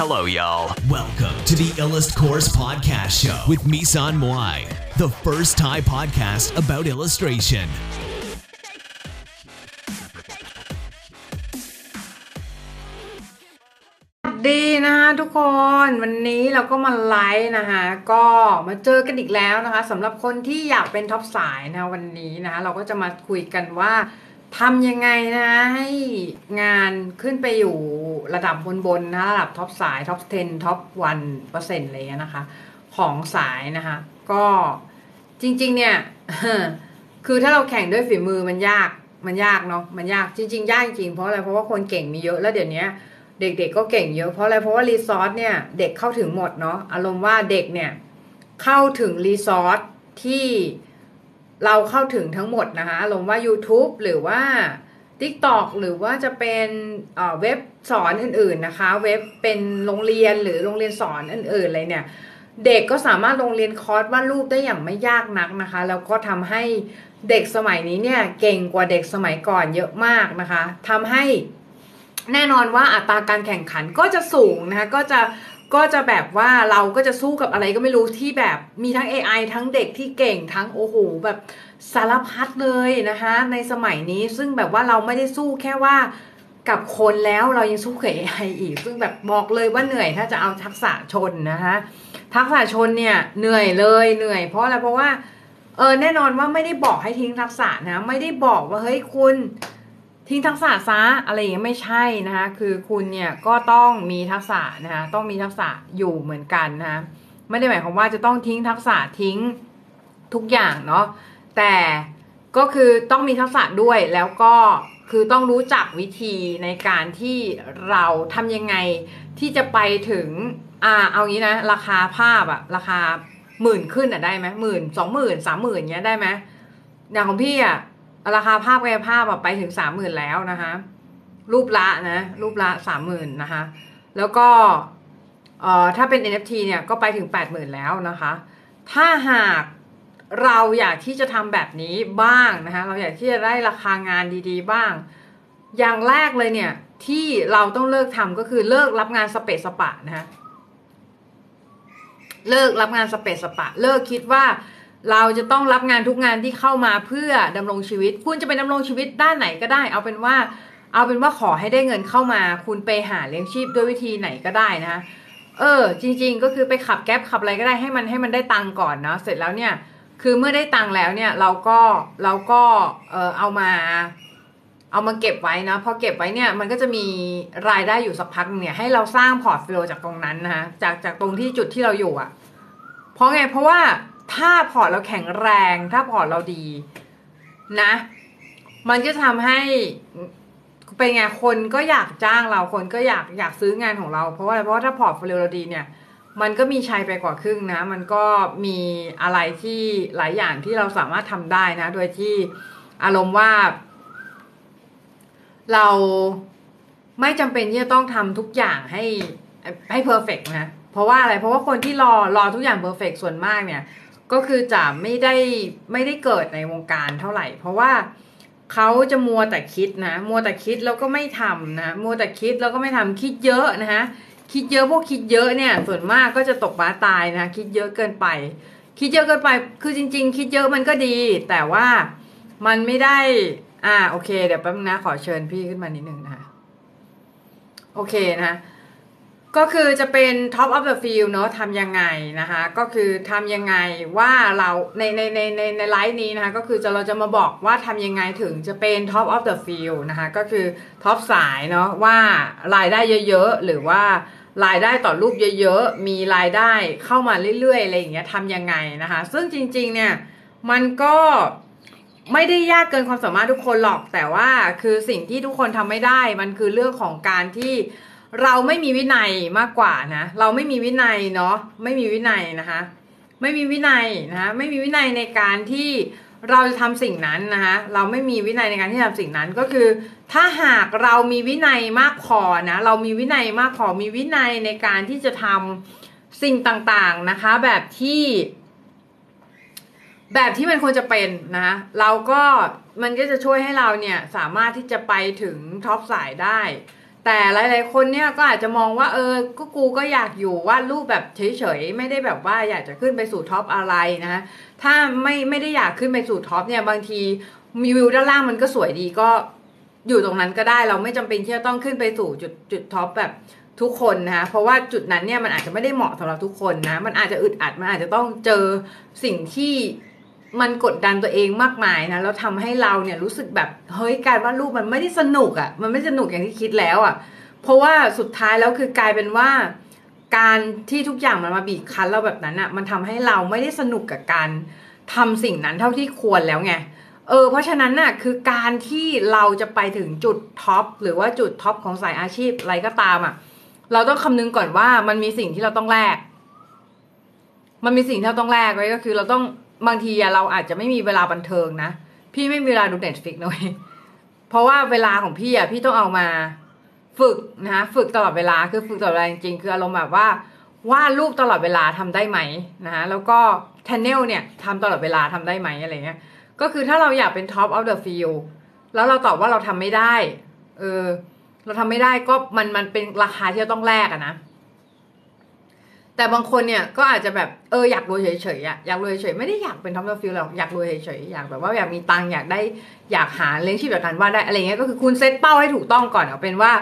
Hello, y'all. Welcome to the Illust Course Podcast Show with Misan Moai, the first Thai podcast about illustration. สวัสดีนะคะทุกคนวันนี้เราก็มาไลฟ์นะคะก็มาเจอกันอีกแล้วนะคะสำหรับคนที่อยากเป็นท็อปสายนะวันนี้นะคะเราก็จะมาคุยกันว่า ทำยังไงนะให้งานขึ้นไปอยู่ระดับบนๆนะระดับ top สาย top 10 top 1เปอร์เซ็นต์อะไรเงี้ยนะคะ ของสายนะคะ ก็จริง ๆ เนี่ย คือถ้าเราแข่งด้วยฝีมือมันยากมันยากเนาะมันยากจริง ๆ ยากจริงเพราะอะไรเพราะว่าคนเก่งมีเยอะแล้วเดี๋ยวนี้เด็กๆก็เก่งเยอะเพราะอะไรเพราะว่า resource เนี่ยเด็กเข้าถึงหมดเนาะอารมณ์ว่าเด็กเนี่ยเข้าถึง resource ที่ เราเข้าถึงทั้งหมดนะคะอารมณ์ว่า YouTube หรือว่า TikTok หรือว่าจะเป็นเอ่อเว็บสอนอื่นๆนะคะ เว็บเป็นโรงเรียนหรือโรงเรียนสอนอื่นๆอะไรเนี่ย เด็กก็สามารถลงเรียนคอร์สวาดรูปได้อย่างไม่ยากนักนะคะ แล้วก็ทำให้เด็กสมัยนี้เนี่ยเก่งกว่าเด็กสมัยก่อนเยอะมากนะคะทำให้แน่นอนว่าอัตราการแข่งขันก็จะสูงนะคะก็จะ ก็จะแบบว่าเราก็จะสู้กับอะไรก็ไม่รู้ที่แบบมีทั้ง AI ทั้งเด็กที่เก่งทั้งโอ้โหแบบสารพัดเลยนะคะในสมัยนี้ซึ่งแบบว่าเราไม่ได้สู้แค่ว่ากับคนแล้วเรายังสู้กับ AI อีก ซึ่งแบบบอกเลยว่าเหนื่อยถ้าจะเอาทักษะชนนะคะทักษะชนเนี่ยเหนื่อยเลยเหนื่อยเพราะอะไรเพราะว่าเออแน่นอนว่าไม่ได้บอกให้ทิ้งทักษะนะ ไม่ได้บอกว่าเฮ้ยคุณ ทิ้งทักษะซะอะไรอย่างเงี้ยไม่ใช่นะคะคือคุณเนี่ยก็ต้องมีทักษะนะคะต้องมีทักษะอยู่เหมือนกันนะคะไม่ได้หมายความว่าจะต้องทิ้งทักษะทิ้งทุกอย่างเนาะแต่ก็คือต้องมีทักษะด้วยแล้วก็คือต้องรู้จักวิธีในการที่เราทำยังไงที่จะไปถึงอ่าเอางี้นะ ราคาภาพอะราคาหมื่นขึ้นอะได้ไหมหมื่นสองหมื่นสามหมื่นเงี้ยได้ไหมอย่างของพี่อะ ราคาภาพกายภาพอะไปถึงสามหมื่นแล้วนะคะ รูปละนะ รูปละสามหมื่นนะคะ แล้วก็เอ่อถ้าเป็น NFT เนี่ยก็ไปถึงแปดหมื่นแล้วนะคะ ถ้าหากเราอยากที่จะทำแบบนี้บ้างนะคะ เราอยากที่จะได้ราคางานดีๆบ้าง อย่างแรกเลยเนี่ยที่เราต้องเลิกทำก็คือเลิกรับงานสเปซสปะนะคะเลิกรับงานสเปซสปะ เลิกคิดว่า เราจะต้องรับงานทุกงานที่เข้ามาเพื่อดำรงชีวิต คุณจะเป็นดำรงชีวิตด้านไหนก็ได้ เอาเป็นว่า เอาเป็นว่าขอให้ได้เงินเข้ามา คุณไปหาเลี้ยงชีพด้วยวิธีไหนก็ได้นะคะเออ จริง ๆ ก็คือไปขับ Grab ขับอะไรก็ได้ให้มันให้มันได้ตังก่อนเนาะเสร็จแล้วเนี่ย คือเมื่อได้ตังแล้วเนี่ยเราก็เราก็เออเอามา เอามาเก็บไว้นะพอเก็บไว้เนี่ยมันก็จะมีรายได้อยู่สักพักเนี่ยให้เราสร้าง portfolio จากตรงนั้นนะคะจากจากตรงที่จุดที่เราอยู่อะเพราะไงเพราะว่า ถ้า port เราแข็งแรง ถ้า port เราดีนะ มันก็จะทำให้เป็นไงคนก็อยากจ้างเราคนก็อยากอยากซื้องานของเรา เพราะว่าอะไรเพราะถ้า portfolio เราดีเนี่ย มันก็มีชัยไปกว่าครึ่งนะ มันก็มีอะไรที่หลายอย่างที่เราสามารถทำได้นะ โดยที่อารมณ์ว่า เราไม่จำเป็นที่จะต้องทำทุกอย่างให้ให้ perfect นะ เพราะว่าอะไรเพราะว่าคนที่รอรอทุกอย่าง perfect ส่วนมากเนี่ย ก็คือจะไม่ได้ไม่ได้เกิดในวงการเท่าไหร่ เพราะว่าเขาจะมัวแต่คิดนะ มัวแต่คิดแล้วก็ไม่ทำนะมัวแต่คิดแล้วก็ไม่ทำคิดเยอะนะคะคิดเยอะพวกคิดเยอะเนี่ย ส่วนมากก็จะตกบ้าตายนะคิดเยอะเกินไป คิดเยอะเกินไป คือจริง ๆ คิดเยอะมันก็ดี แต่ว่ามันไม่ได้ อ่าโอเค เดี๋ยวแป๊บนึงนะขอเชิญพี่ขึ้นมานิดนึงนะคะโอเคนะ ก็คือจะเป็น top of the field เนอะทำยังไงนะคะ ก็คือทำยังไงว่าเราในในในในในไลฟ์นี้นะคะ ก็คือจะเราจะมาบอกว่าทำยังไงถึงจะเป็น top of the field นะคะ ก็คือ top สายเนาะว่ารายได้เยอะๆ หรือว่ารายได้ต่อรูปเยอะๆ มีรายได้เข้ามาเรื่อยๆ อะไรอย่างเงี้ยทำยังไงนะคะ ซึ่งจริงๆ เนี่ยมันก็ไม่ได้ยากเกินความสามารถทุกคนหรอก แต่ว่าคือสิ่งที่ทุกคนทำไม่ได้ มันคือเรื่องของการที่ เราไม่มีวินัยมากกว่านะ เราไม่มีวินัยเนาะไม่มีวินัยนะคะ ไม่มีวินัยนะคะไม่มีวินัยในการที่เราจะทำสิ่งนั้นนะคะ เราไม่มีวินัยในการที่ทำสิ่งนั้นก็คือ ถ้าหากเรามีวินัยมากพอนะเรามีวินัยมากพอมีวินัยในการที่จะทำสิ่งต่างๆนะคะ แบบที่ แบบที่มันควรจะเป็นนะเราก็มันก็จะช่วยให้เราเนี่ยสามารถที่จะไปถึง top สายได้ แต่หลาย ๆ คนเนี่ยก็อาจจะมองว่าเออก็กูก็อยากอยู่วาดรูปแบบเฉย ๆ ไม่ได้แบบว่าอยากจะขึ้นไปสู่ top อะไรนะ ถ้าไม่ไม่ได้อยากขึ้นไปสู่ top เนี่ยบางทีมีวิวด้านล่างมันก็สวยดีก็อยู่ตรงนั้นก็ได้เราไม่จำเป็นที่จะต้องขึ้นไปสู่จุดจุด top แบบทุกคนนะคะเพราะว่าจุดนั้นเนี่ยมันอาจจะไม่ได้เหมาะสำหรับทุกคนนะ มันอาจจะอึดอัด มันอาจจะต้องเจอสิ่งที่ มันกดดันตัวเองมากมายนะแล้วทำให้เราเนี่ยรู้สึกแบบเฮ้ยการวาดรูปมันไม่ได้สนุกอะ่ะ มันไม่สนุกอย่างที่คิดแล้วอะ่ะ เพราะว่าสุดท้ายแล้วคือกลายเป็นว่า การที่ทุกอย่างมันมาบีบคั้นเราแบบนั้นอะ่ะ มันทำให้เราไม่ได้สนุกกับการทำสิ่งนั้นเท่าที่ควรแล้วไงเออเพราะฉะนั้นน่ะคือการที่เราจะไปถึงจุดท็อปหรือว่าจุดท็อปของสายอาชีพอะไรก็ตามอะ เราต้องคำนึงก่อนว่ามันมีสิ่งที่เราต้องแลกมันมีสิ่งที่เราต้องแลกไว้ก็คือเราต้อง บางทีเราอาจจะไม่มีเวลาบันเทิงนะ พี่ไม่มีเวลาดู Netflix นะเว้ยเพราะว่าเวลาของพี่อะพี่ต้องเอามาฝึกนะฝึกตลอดเวลาคือฝึกตลอดเวลาจริงๆคืออารมณ์แบบว่าวาดรูปตลอดเวลาทำได้ไหมนะแล้วก็ thumbnail เนี่ยทำตลอดเวลาทำได้ไหมอะไรเงี้ยก็คือถ้าเราอยากเป็น top of the field แล้วเราตอบว่าเราทำไม่ได้ เออ เราทำไม่ได้ก็มันมันเป็นราคาที่เราต้องแลกอะนะ แต่บางคนเนี่ยก็อาจจะแบบเอออยากรวยเฉยๆอะอยากรวยเฉยไม่ได้อยากเป็น top field หรอกอยากรวยเฉยๆอยากแบบว่าอยากมีตังค์อยากได้อยากหาเลี้ยงชีพจากการวาดได้อะไรเงี้ยก็คือคุณเซตเป้าให้ถูกต้องก่อนเอาเป็นว่า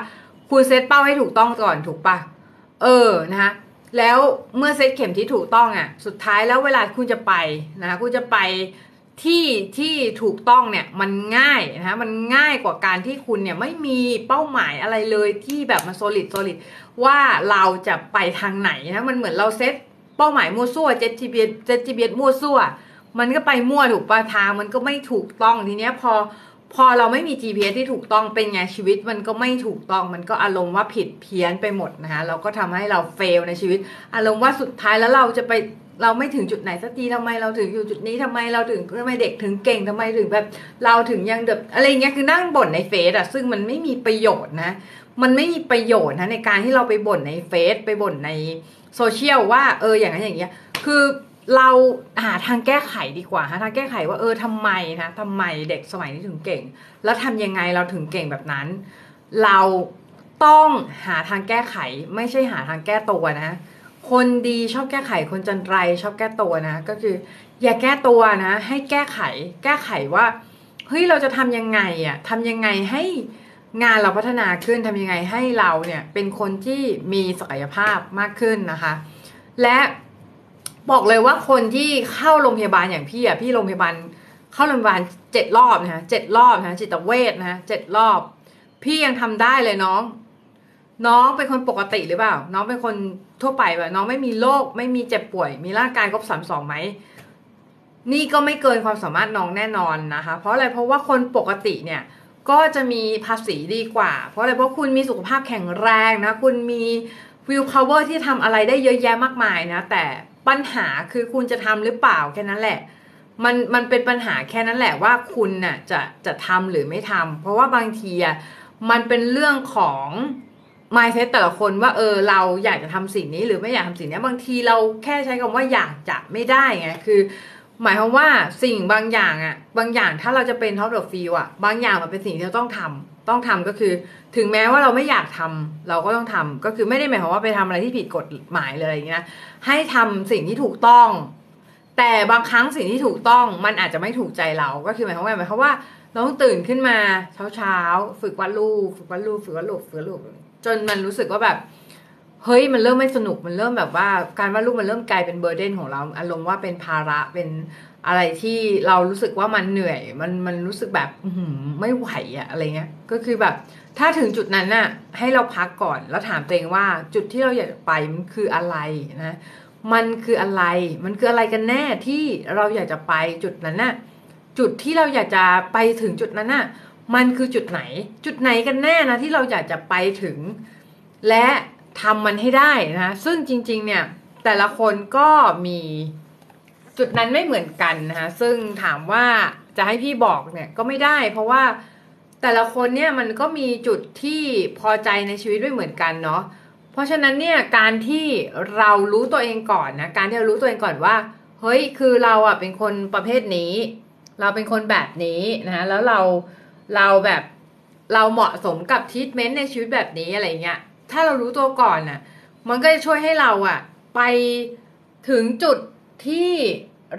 คุณเซตเป้าให้ถูกต้องก่อนถูกปะเออนะคะแล้วเมื่อเซตเข็มที่ถูกต้องอะสุดท้ายแล้วเวลาคุณจะไปนะคะคุณจะไปที่ที่ถูกต้องเนี่ยมันง่ายนะคะมันง่ายกว่าการที่คุณเนี่ยไม่มีเป้าหมายอะไรเลยที่แบบมัน solid solid ว่าเราจะไปทางไหนนะมันเหมือนเราเซตเป้าหมายมั่วซั่วเจ็ดจีเบียเจ็ดจีเบียมั่วซั่ว มันก็ไปมั่วถูกปะทางมันก็ไม่ถูกต้องทีเนี้ยพอพอเราไม่มี GPS ที่ถูกต้องเป็นไงชีวิตมันก็ไม่ถูกต้องมันก็อารมณ์ว่าผิดเพี้ยนไปหมดนะคะเราก็ทำให้เราเฟลในชีวิต อารมณ์ว่าสุดท้ายแล้วเราจะไป เราไม่ถึงจุดไหนสักทีทำไมเราถึงอยู่จุดนี้ทำไมเราถึงทำไมเด็กถึงเก่งทำไมถึงแบบ เราถึงยังเดบอะไรเงี้ยคือนั่งบ่นในเฟซอะซึ่งมันไม่มีประโยชน์นะ มันไม่มีประโยชน์นะในการที่เราไปบ่นในเฟซไปบ่นในโซเชียลว่าเอออย่างนั้นอย่างเงี้ยคือเราหาทางแก้ไขดีกว่าหาทางแก้ไขว่าเออทำไมนะทำไมเด็กสมัยนี้ถึงเก่ง แล้วทำยังไงเราถึงเก่งแบบนั้น เราต้องหาทางแก้ไขไม่ใช่หาทางแก้ตัวนะ คนดีชอบแก้ไขคนจันไรชอบแก้ตัวนะ ก็คือ อย่าแก้ตัวนะ ให้แก้ไข แก้ไขว่าเฮ้ยเราจะทำยังไงอะ่ะทำยังไงให้งานเราพัฒนาขึ้นทำยังไงให้เราเนี่ยเป็นคนที่มีศักยภาพมากขึ้นนะคะ และบอกเลยว่าคนที่เข้าโรงพยาบาลอย่างพี่อะพี่โรงพยาบาลเข้าโรงพยาบาลเจ็ดรอบนะเจ็ดรอบนะจิตเวชนะเจ็ดรอบ พี่ยังทำได้เลยน้อง น้องเป็นคนปกติหรือเปล่า น้องเป็นคน ทั่วไปแบบน้องไม่มีโรคไม่มีเจ็บป่วย มีร่างกายครบสามสองไหมนี่ก็ไม่เกินความสามารถน้องแน่นอนนะคะ เพราะอะไรเพราะว่าคนปกติเนี่ยก็จะมีภาษีดีกว่า เพราะอะไรเพราะคุณมีสุขภาพแข็งแรงนะคุณมีวิวพาวเวอร์ที่ทำอะไรได้เยอะแยะมากมายนะแต่ปัญหาคือคุณจะทำหรือเปล่าแค่นั้นแหละมันมันเป็นปัญหาแค่นั้นแหละว่าคุณน่ะจะจะทำหรือไม่ทำเพราะว่าบางทีอะมันเป็นเรื่องของ mindset แต่ละคนว่าเออเราอยากจะทำสิ่งนี้หรือไม่อยากทำสิ่งนี้บางทีเราแค่ใช้คำว่าอยากจะไม่ได้ไงคือ หมายความว่าสิ่งบางอย่างอะบางอย่างถ้าเราจะเป็นท็อปดอกฟิลอะบางอย่างมันเป็นสิ่งที่เราต้องทำต้องทำก็คือ ถึงแม้ว่าเราไม่อยากทำเราก็ต้องทำก็คือไม่ได้หมายความว่าไปทำอะไรที่ผิดกฎหมายเลยอย่างเงี้ยให้ทำสิ่งที่ถูกต้อง แต่บางครั้งสิ่งที่ถูกต้องมันอาจจะไม่ถูกใจเราก็คือหมายความว่าหมายความว่าเราต้องตื่นขึ้นมาเช้าเช้าฝึกวาดรูปฝึกวาดรูปฝึกวาดรูปฝึกวาดรูป จนมันรู้สึกว่าแบบเฮ้ยมันเริ่มไม่สนุกมันเริ่มแบบว่า การวาดรูปมันเริ่มกลายเป็นเบอร์เดนของเราอารมณ์ว่าเป็นภาระเป็นอะไรที่เรารู้สึกว่ามันเหนื่อย มันมันรู้สึกแบบไม่ไหวอะอะไรเงี้ย ก็คือแบบ ถ้าถึงจุดนั้นน่ะ ให้เราพักก่อนแล้วถามตัวเองว่าจุดที่เราอยากไปมันคืออะไรนะ มันคืออะไร มันคืออะไรกันแน่ที่เราอยากจะไปจุดนั้นน่ะ จุดที่เราอยากจะไปถึงจุดนั้นน่ะ มันคือจุดไหน จุดไหนกันแน่นะที่เราอยากจะไปถึง และทำมันให้ได้นะซึ่งจริง ๆ เนี่ย แต่ละคนก็มีจุดนั้นไม่เหมือนกันนะคะซึ่งถามว่าจะให้พี่บอกเนี่ยก็ไม่ได้ เพราะว่าแต่ละคนเนี่ยมันก็มีจุดที่พอใจในชีวิตไม่เหมือนกันเนาะเพราะฉะนั้นเนี่ยการที่เรารู้ตัวเองก่อนนะการที่เรารู้ตัวเองก่อนว่าเฮ้ยคือเราอะเป็นคนประเภทนี้ เราเป็นคนแบบนี้นะแล้วเรา เราแบบเราเหมาะสมกับทีทเมนต์ในชีวิตแบบนี้อะไรเงี้ย ถ้าเรารู้ตัวก่อนน่ะ มันก็จะช่วยให้เราอะไปถึงจุดที่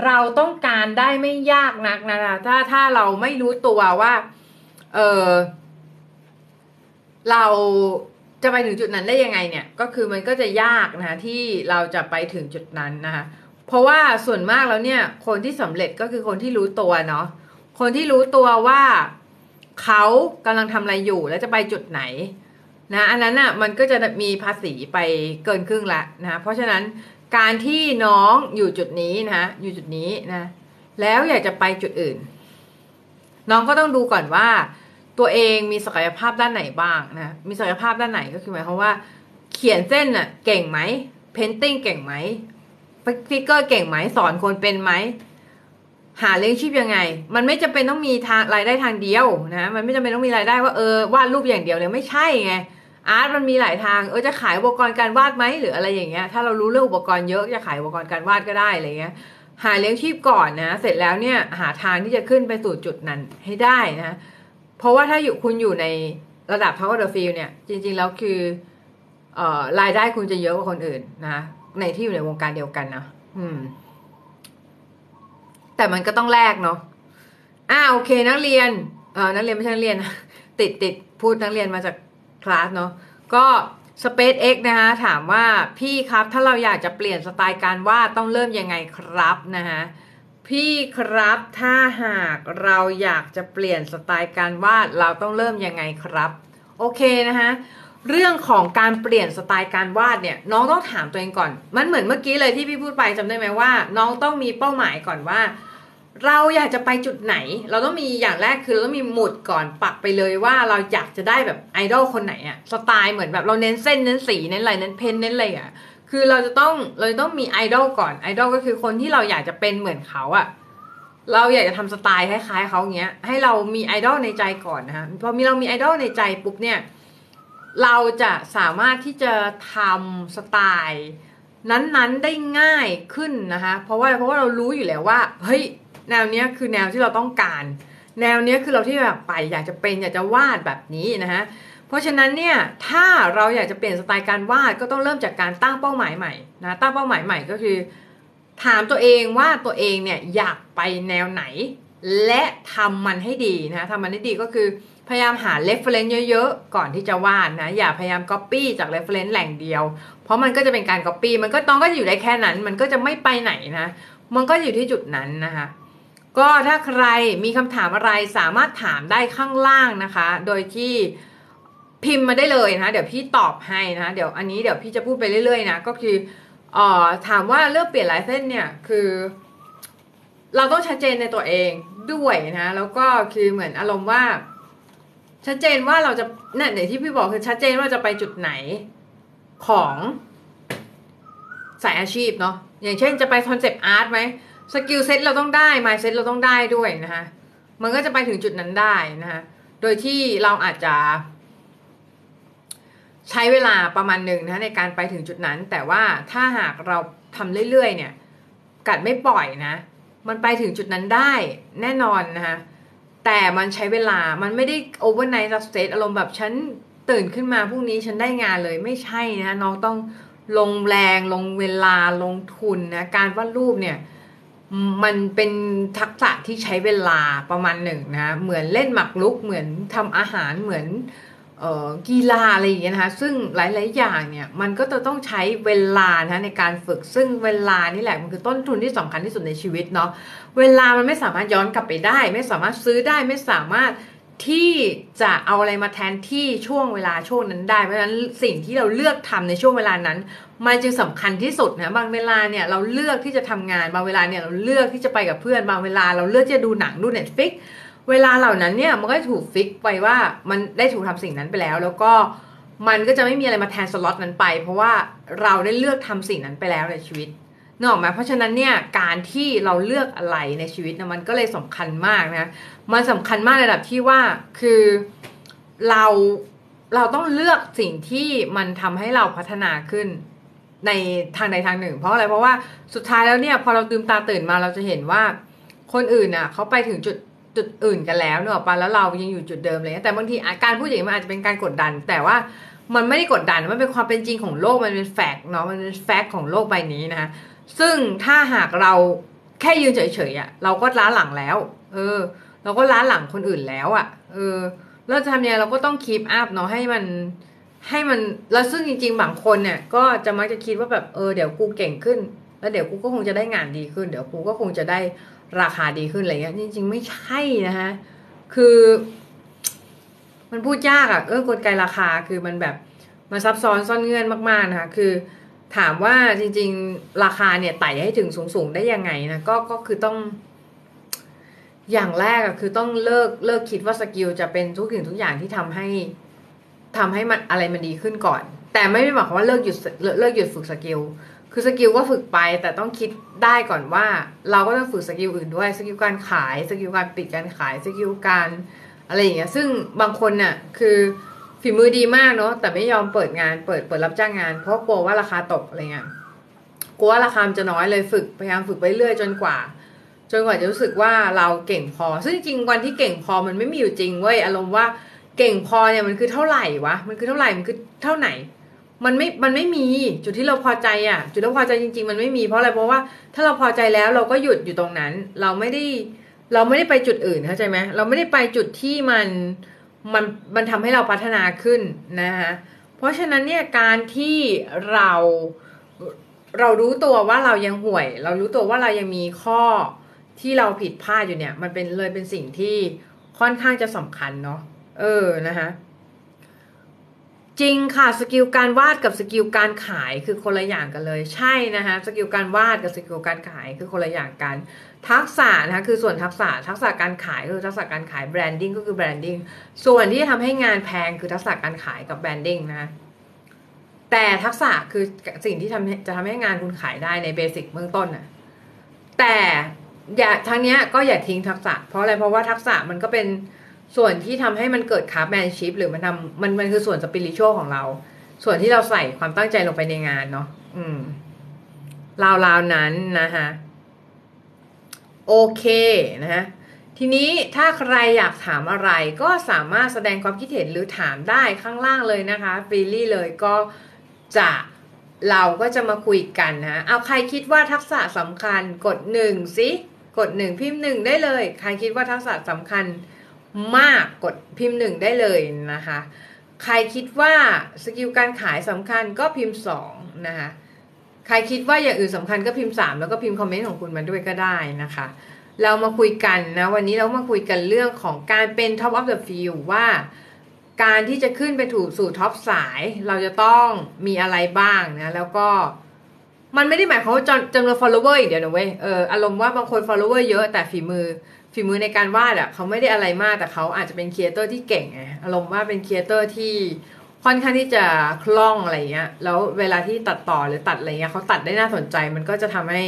เราต้องการได้ไม่ยากนักนะคะถ้าถ้าเราไม่รู้ตัวว่า เออเราจะไปถึงจุดนั้นได้ยังไงเนี่ย ก็คือมันก็จะยากนะคะที่เราจะไปถึงจุดนั้นนะคะเพราะว่าส่วนมากแล้วเนี่ย คนที่สำเร็จก็คือคนที่รู้ตัวเนาะคนที่รู้ตัวว่า เขากำลังทำอะไรอยู่แล้วจะไปจุดไหนนะอันนั้นอะมันก็จะมีภาษีไปเกินครึ่งละนะเพราะฉะนั้นการที่น้องอยู่จุดนี้นะอยู่จุดนี้นะแล้วอยากจะไปจุดอื่น น้องก็ต้องดูก่อนว่า ตัวเองมีศักยภาพด้านไหนบ้างนะมีศักยภาพด้านไหนก็คือหมายความว่า เขียนเส้นน่ะเก่งไหม painting เก่งไหม figure เก่งไหมสอนคนเป็นไหม หาเลี้ยงชีพยังไง มันไม่จำเป็นต้องมีทางรายได้ทางเดียวนะ มันไม่จำเป็นต้องมีรายได้ว่าเออวาดรูปอย่างเดียวเลยไม่ใช่ไง art มันมีหลายทาง เออจะขายอุปกรณ์การวาดไหมหรืออะไรอย่างเงี้ย ถ้าเรารู้เรื่องอุปกรณ์เยอะจะขายอุปกรณ์การวาดก็ได้อะไรเงี้ย หาเลี้ยงชีพก่อนนะ เสร็จแล้วเนี่ยหาทางที่จะขึ้นไปสู่จุดนั้นให้ได้นะ เพราะว่าถ้าอยู่คุณอยู่ในระดับ Power the Field เนี่ย จริง ๆ แล้วคือเอ่อรายได้คุณจะเยอะกว่าคนอื่นนะ ในที่อยู่ในวงการเดียวกันนะ อืม แต่มันก็ต้องแลกเนาะอ่าโอเคนักเรียนเออนักเรียนไม่ใช่นักเรียน ติดติดพูดนักเรียนมาจากคลาสเนาะก็ SpaceX นะคะถามว่าพี่ครับถ้าเราอยากจะเปลี่ยนสไตล์การวาดต้องเริ่มยังไงครับนะคะพี่ครับถ้าหากเราอยากจะเปลี่ยนสไตล์การวาดเราต้องเริ่มยังไงครับ โอเคนะคะ เรื่องของการเปลี่ยนสไตล์การวาดเนี่ยน้องต้องถามตัวเองก่อน มันเหมือนเมื่อกี้เลยที่พี่พูดไปจำได้ไหมว่า น้องต้องมีเป้าหมายก่อนว่า เราอยากจะไปจุดไหน เราต้องมีอย่างแรกคือเราต้องมีหมุดก่อนปักไปเลยว่าเราอยากจะได้แบบไอดอลคนไหนอะสไตล์เหมือนแบบเราเน้นเส้นเน้นสีเน้นอะไรเน้นเพนเน้นอะไรอะคือเราจะต้องเราต้องมีไอดอลก่อนไอดอลก็คือคนที่เราอยากจะเป็นเหมือนเขาอะเราอยากจะทำสไตล์คล้ายๆเขาเงี้ย ให้เรามีไอดอลในใจก่อนนะคะพอมีเรามีไอดอลในใจปุ๊บเนี่ย เราจะสามารถที่จะทำสไตล์นั้นๆได้ง่ายขึ้นนะคะ เพราะว่าเพราะว่าเรารู้อยู่แล้วว่าเฮ้ยแนวเนี้ยคือแนวที่เราต้องการ แนวเนี้ยคือเราที่แบบไปอยากจะเป็นอยากจะวาดแบบนี้นะคะเพราะฉะนั้นเนี่ยถ้าเราอยากจะเปลี่ยนสไตล์การวาดก็ต้องเริ่มจากการตั้งเป้าหมายใหม่นะตั้งเป้าหมายใหม่ก็คือ ถามตัวเองว่าตัวเองเนี่ยอยากไปแนวไหน และทำมันให้ดีนะะทำมันให้ดีก็คือ พยายามหา reference เยอะๆ ก่อนที่จะวาดนะ อย่าพยายาม copy จาก reference แหล่งเดียว เพราะมันก็จะเป็นการ copy มันก็ต้องก็อยู่ได้แค่นั้น มันก็จะไม่ไปไหนนะ มันก็อยู่ที่จุดนั้นนะคะ ก็ถ้าใครมีคำถามอะไรสามารถถามได้ข้างล่างนะคะ โดยที่พิมพ์มาได้เลยนะ เดี๋ยวพี่ตอบให้นะเดี๋ยวอันนี้เดี๋ยวพี่จะพูดไปเรื่อยๆนะก็คืออ่อถามว่าเลือกเปลี่ยนลายเส้นเนี่ยคือ เราต้องชัดเจนในตัวเองด้วยนะ แล้วก็คือเหมือนอารมณ์ว่า ชัดเจนว่าเราจะเนี่ยอย่างที่พี่บอกคือชัดเจนว่าจะไปจุดไหนของสายอาชีพเนาะอย่างเช่นจะไป concept art ไหม skill set เราต้องได้ mindset เราต้องได้ด้วยนะคะมันก็จะไปถึงจุดนั้นได้นะคะโดยที่เราอาจจะ ใช้เวลาประมาณหนึ่งนะในการไปถึงจุดนั้น แต่ว่าถ้าหากเราทำเรื่อยๆเนี่ย กัดไม่ปล่อยนะ มันไปถึงจุดนั้นได้แน่นอนนะคะ แต่มันใช้เวลามันไม่ได้ overnight success อารมณ์แบบฉันตื่นขึ้นมาพรุ่งนี้ฉันได้งานเลยไม่ใช่นะน้องต้องลงแรงลงเวลาลงทุนนะการวาดรูปเนี่ยมันเป็นทักษะที่ใช้เวลาประมาณหนึ่งนะ เหมือนเล่นหมากรุกเหมือนทำอาหารเหมือน กีฬาอะไรอย่างเงี้ยนะคะ ซึ่งหลาย ๆ อย่างเนี่ยมันก็จะต้องใช้เวลานะในการฝึก ซึ่งเวลานี่แหละมันคือต้นทุนที่สำคัญที่สุดในชีวิตเนาะเวลามันไม่สามารถย้อนกลับไปได้ ไม่สามารถซื้อได้ไม่สามารถที่จะเอาอะไรมาแทนที่ช่วงเวลาช่วงนั้นได้ เพราะฉะนั้นสิ่งที่เราเลือกทำในช่วงเวลานั้น มันจึงสำคัญที่สุดนะบางเวลาเนี่ยเราเลือกที่จะทำงานบางเวลาเนี่ยเราเลือกที่จะไปกับเพื่อน บางเวลาเราเลือกที่จะดูหนังดู Netflix เวลาเหล่านั้นเนี่ยมันก็ถูก fix ไปว่ามันได้ถูกทำสิ่งนั้นไปแล้ว แล้วก็มันก็จะไม่มีอะไรมาแทนสล็อตนั้นไป เพราะว่าเราได้เลือกทำสิ่งนั้นไปแล้วในชีวิตนึกออกไหมเพราะฉะนั้นเนี่ยการที่เราเลือกอะไรในชีวิตนะมันก็เลยสำคัญมากนะมันสำคัญมากในระดับที่ว่าคือเราเราต้องเลือกสิ่งที่มันทำให้เราพัฒนาขึ้นในทางใดทางหนึ่ง เพราะอะไรเพราะว่าสุดท้ายแล้วเนี่ยพอเราตื่นตาตื่นมาเราจะเห็นว่าคนอื่นน่ะเขาไปถึงจุด จุดอื่นกันแล้วเนอะปะแล้วเรายังอยู่จุดเดิมเลยแต่บางทีการพูดอย่างนี้มันอาจจะเป็นการกดดัน แต่ว่ามันไม่ได้กดดันมันเป็นความเป็นจริงของโลกมันเป็นแฟกต์เนาะมันเป็นแฟกต์ของโลกใบนี้นะคะซึ่งถ้าหากเราแค่ยืนเฉยๆอะ่ะ เราก็ล้าหลังแล้ว เออ เราก็ล้าหลังคนอื่นแล้วอะ่ะ เออเราจะทำยังไงเราก็ต้องคีปอัพเนาะให้มันให้มันแล้วซึ่งจริงๆบางคนเนี่ย ก็จะมักจะคิดว่าแบบเออเดี๋ยวกูเก่งขึ้น แล้วเดี๋ยวกูก็คงจะได้งานดีขึ้น เดี๋ยวกูก็คงจะได้ ราคาดีขึ้นอะไรเงี้ยจริง ๆ ไม่ใช่นะฮะคือ มันพูดยากอะ่ะเออกลไกราคาคือมันแบบมันซับซ้อนซ่อนเงื่อนมากๆนะคะคือถามว่าจริง ๆ ราคาเนี่ยไต่ให้ถึงสูง ๆ ได้ยังไงนะก็ก็คือต้อง อย่างแรกอะคือต้องเลิกเลิกคิดว่าสกิลจะเป็นทุกสิ่งทุกอย่างที่ทำให้ทำให้มันอะไรมันดีขึ้นก่อน แต่ไม่ได้หมายความว่าเลิกหยุดเลิกหยุดฝึกสกิล คือสกิลก็ฝึกไปแต่ต้องคิดได้ก่อนว่า เราก็ต้องฝึกสกิลอื่นด้วยสกิลการขายสกิลการปิดการขายสกิลการอะไรอย่างเงี้ยซึ่งบางคนน่ะคือฝีมือดีมากเนาะแต่ไม่ยอมเปิดงานเปิดเปิดรับจ้างงาน เพราะกลัวว่าราคาตกอะไรเงี้ยกลัวว่าราคาจะน้อยเลยฝึกพยายามฝึกไปเรื่อยจนกว่า จนกว่าจะรู้สึกว่าเราเก่งพอ ซึ่งจริงวันที่เก่งพอมันไม่มีอยู่จริงเว้ยอารมณ์ว่าเก่งพอเนี่ยมันคือเท่าไหร่วะมันคือเท่าไหร่มันคือเท่าไหน มันไม่ มันไม่มีจุดที่เราพอใจอะ จุดที่เราพอใจจริง ๆ มันไม่มีเพราะอะไรเพราะว่าถ้าเราพอใจแล้วเราก็หยุดอยู่ตรงนั้น เราไม่ได้เราไม่ได้ไปจุดอื่นเข้าใจไหมเราไม่ได้ไปจุดที่มันมันมันทำให้เราพัฒนาขึ้นนะคะเพราะฉะนั้นเนี่ยการที่เราเรารู้ตัวว่าเรายังห่วย เรารู้ตัวว่าเรายังมีข้อที่เราผิดพลาดอยู่เนี่ย มันเป็นเลยเป็นสิ่งที่ค่อนข้างจะสำคัญเนาะเออนะคะ จริงค่ะสกิลการวาดกับสกิลการขายคือคนละอย่างกันเลย ใช่นะคะสกิลการวาดกับสกิลการขายคือคนละอย่างกัน ทักษะนะคะคือส่วนทักษะทักษะการขายคือทักษะการขาย branding ก็คือ brandingส่วนที่ทำให้งานแพงคือทักษะการขายกับ branding นะแต่ทักษะคือสิ่งที่ทำจะทำให้งานคุณขายได้ใน basic เบื้องต้นน่ะแต่อย่าทั้งนี้ก็อย่าทิ้งทักษะ เพราะอะไรเพราะว่าทักษะมันก็เป็น ส่วนที่ทำให้มันเกิด craftsmanship หรือมันทำมันมันคือส่วน spiritual ของเรา ส่วนที่เราใส่ความตั้งใจลงไปในงานเนาะอืมราวๆนั้นนะคะโอเคนะฮะทีนี้ถ้าใครอยากถามอะไรก็สามารถแสดงความคิดเห็นหรือถามได้ข้างล่างเลยนะคะ freely เลยก็จะเราก็จะมาคุยกันนะเอาใครคิดว่าทักษะสำคัญกดหนึ่งสิกดหนึ่งพิมพ์หนึ่งได้เลย ใครคิดว่าทักษะสำคัญ มากกดพิมพ์หนึ่งได้เลยนะคะ ใครคิดว่าสกิลการขายสำคัญก็พิมพ์สองนะคะใครคิดว่าอย่างอื่นสำคัญก็พิมพ์สามแล้วก็พิมพ์คอมเมนต์ของคุณมาด้วยก็ได้นะคะ เรามาคุยกันนะวันนี้เรามาคุยกันเรื่องของการเป็น Top of the Field ว่าการที่จะขึ้นไปถูกสู่ท็อปสาย เราจะต้องมีอะไรบ้างนะ แล้วก็มันไม่ได้หมายความว่าจำนวน follower อีกเดียวนะเว้ยเอออารมณ์ว่าบางคน follower เยอะแต่ฝีมือ ฝีมือในการวาดอะเขาไม่ได้อะไรมากแต่เขาอาจจะเป็น creator ที่เก่งไงอารมณ์ว่าเป็น creator ที่ค่อนข้างที่จะคล่องอะไรเงี้ย แล้วเวลาที่ตัดต่อหรือตัดอะไรเงี้ยเขาตัดได้น่าสนใจ มันก็จะทำให้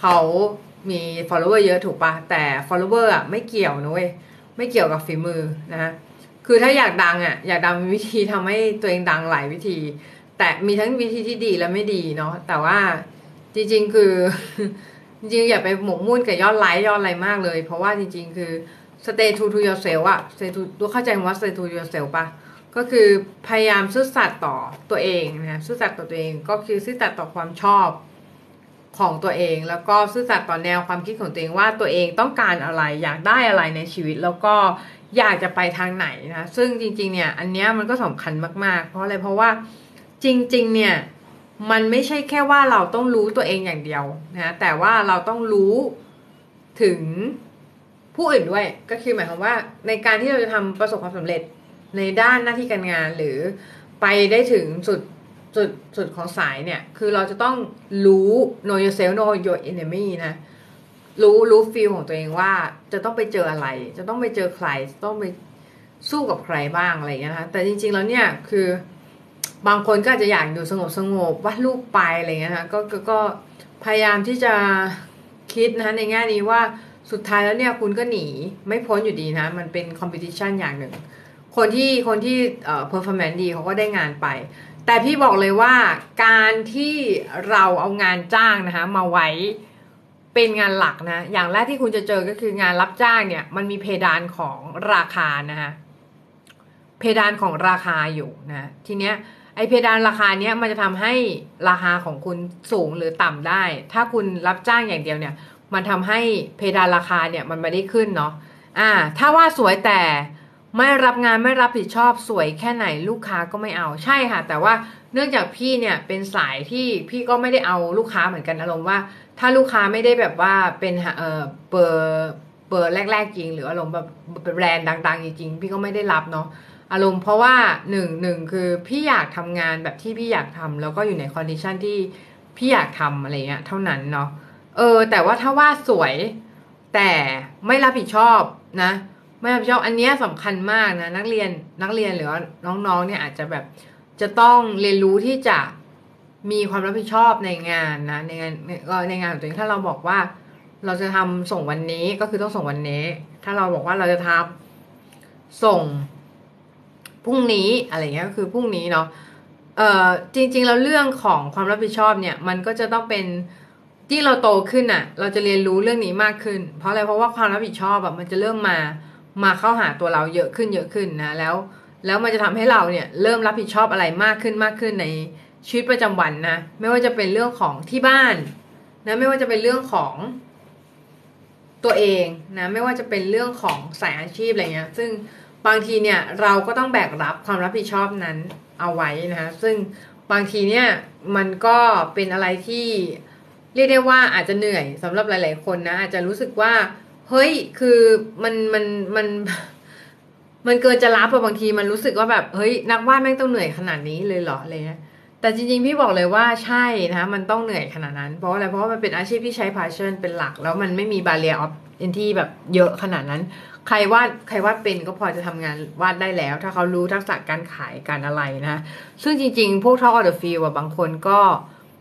เขามี follower เยอะถูกปะแต่ follower อะไม่เกี่ยวนะเว้ยไม่เกี่ยวกับฝีมือนะฮะคือถ้าอยากดังอะอยากดังมีวิธีทำให้ตัวเองดังหลายวิธี แต่มีทั้งวิธีที่ดีและไม่ดีเนาะแต่ว่าจริงๆคือ จริงๆ อย่าไปหมกมุ่นกับยอดไลค์ยอดอะไรมากเลย เพราะว่าจริง ๆ คือ stay true to yourself อะ stay true ตัวเข้าใจว่า stay true to yourself ปะก็คือพยายามซื่อสัตย์ต่อตัวเองนะซื่อสัตย์ต่อตัวเองก็คือซื่อสัตย์ต่อความชอบของตัวเอง แล้วก็ซื่อสัตย์ต่อแนวความคิดของตัวเองว่าตัวเองต้องการอะไรอยากได้อะไรในชีวิต แล้วก็อยากจะไปทางไหนนะซึ่งจริง ๆ เนี่ย อันนี้มันก็สำคัญมากๆ เพราะอะไรเพราะว่าจริง ๆ เนี่ย มันไม่ใช่แค่ว่าเราต้องรู้ตัวเองอย่างเดียวนะแต่ว่าเราต้องรู้ถึงผู้อื่นด้วย ก็คือหมายความว่า ในการที่เราจะทำประสบความสำเร็จในด้านหน้าที่การงานหรือไปได้ถึงสุดสุดสุดของสายเนี่ย คือเราจะต้องรู้ know yourself know your enemy นะ รู้รู้ฟีลของตัวเองว่าจะต้องไปเจออะไร จะต้องไปเจอใคร ต้องไปสู้กับใครบ้างอะไรอย่างเงี้ยนะแต่จริงๆแล้วเนี่ยคือ บางคนก็อาจจะอยากอยู่สงบสงบวาดรูปไปอะไรเงี้ยนะก็กก็พยายามที่จะคิดนะในแง่นี้ว่าสุดท้ายแล้วเนี่ยคุณก็หนีไม่พ้นอยู่ดีนะ มันเป็น competition อย่างหนึ่ง คนที่คนที่เอ่อ performance ดีเขาก็ได้งานไป แต่พี่บอกเลยว่าการที่เราเอางานจ้างนะคะมาไว้เป็นงานหลักนะ อย่างแรกที่คุณจะเจอก็คืองานรับจ้างเนี่ย มันมีเพดานของราคานะคะ เพดานของราคาอยู่นะทีเนี้ยไอเพดานราคาเนี้ยมันจะทำให้ราคาของคุณสูงหรือต่ำได้ ถ้าคุณรับจ้างอย่างเดียวเนี่ย มันทำให้เพดานราคาเนี่ยมันไม่ได้ขึ้นเนาะอ่า ถ้าว่าสวยแต่ไม่รับงานไม่รับผิดชอบสวยแค่ไหนลูกค้าก็ไม่เอาใช่ค่ะ แต่ว่าเนื่องจากพี่เนี่ยเป็นสายที่พี่ก็ไม่ได้เอาลูกค้าเหมือนกันอารมณ์ว่า ถ้าลูกค้าไม่ได้แบบว่าเป็นเออเบอร์เบอร์แรก ๆ จริง หรืออารมณ์แบบแบรนด์ดัง ๆ จริงๆพี่ก็ไม่ได้รับเนาะ อารมณ์เพราะว่าหนึ่งหนึ่งคือพี่อยากทำงานแบบที่พี่อยากทำแล้วก็อยู่ใน condition ที่พี่อยากทำอะไรเงี้ยเท่านั้นเนาะเออ แต่ว่าถ้าว่าสวยแต่ไม่รับผิดชอบนะ ไม่รับผิดชอบอันนี้สำคัญมากนะ นักเรียนนักเรียนหรือว่าน้องๆเนี่ยอาจจะแบบจะต้องเรียนรู้ที่จะมีความรับผิดชอบในงานนะในงานในงานของตัวเองถ้าเราบอกว่าเราจะทำส่งวันนี้ก็คือต้องส่งวันนี้ ถ้าเราบอกว่าเราจะทำส่ง พรุ่งนี้อะไรเงี้ยก็คือพรุ่งนี้เนาะเอ่อจริงๆแล้วเรื่องของความรับผิดชอบเนี่ยมันก็จะต้องเป็นที่เราโตขึ้นอะ่ะ เราจะเรียนรู้เรื่องนี้มากขึ้น เพราะอะไรเพราะว่าความรับผิดชอบแบบมันจะเริ่มมามาเข้าหาตัวเราเยอะขึ้นเยอะขึ้นนะแล้วแล้วมันจะทำให้เราเนี่ยเริ่มรับผิดชอบอะไรมากขึ้นมากขึ้นในชีวิตประจำวันนะไม่ว่าจะเป็นเรื่องของที่บ้านนะไม่ว่าจะเป็นเรื่องของตัวเองนะไม่ว่าจะเป็นเรื่องของสายอาชีพอะไรเงี้ย ซึ่ง บางทีเนี่ยเราก็ต้องแบกรับความรับผิดชอบนั้นเอาไว้นะคะซึ่งบางทีเนี่ยมันก็เป็นอะไรที่เรียกได้ว่าอาจจะเหนื่อยสำหรับหลาย ๆ คนนะอาจจะรู้สึกว่าเฮ้ยคือมันมันมันมันเกินจะรับอะบางทีมันรู้สึกว่าแบบเฮ้ยนักวาดแม่งต้องเหนื่อยขนาดนี้เลยเหรออะไรเงี้ย แต่จริงๆ พี่บอกเลยว่าใช่นะคะมันต้องเหนื่อยขนาดนั้น เพราะอะไรเพราะว่ามันเป็นอาชีพที่ใช้ passion เป็นหลัก แล้วมันไม่มี barrier of entry แบบเยอะขนาดนั้น ใครวาดใครวาดเป็นก็พอจะทำงานวาดได้แล้ว ถ้าเขารู้ทักษะการขายการอะไรนะซึ่งจริงๆ พวก Talk of the Field บางคนก็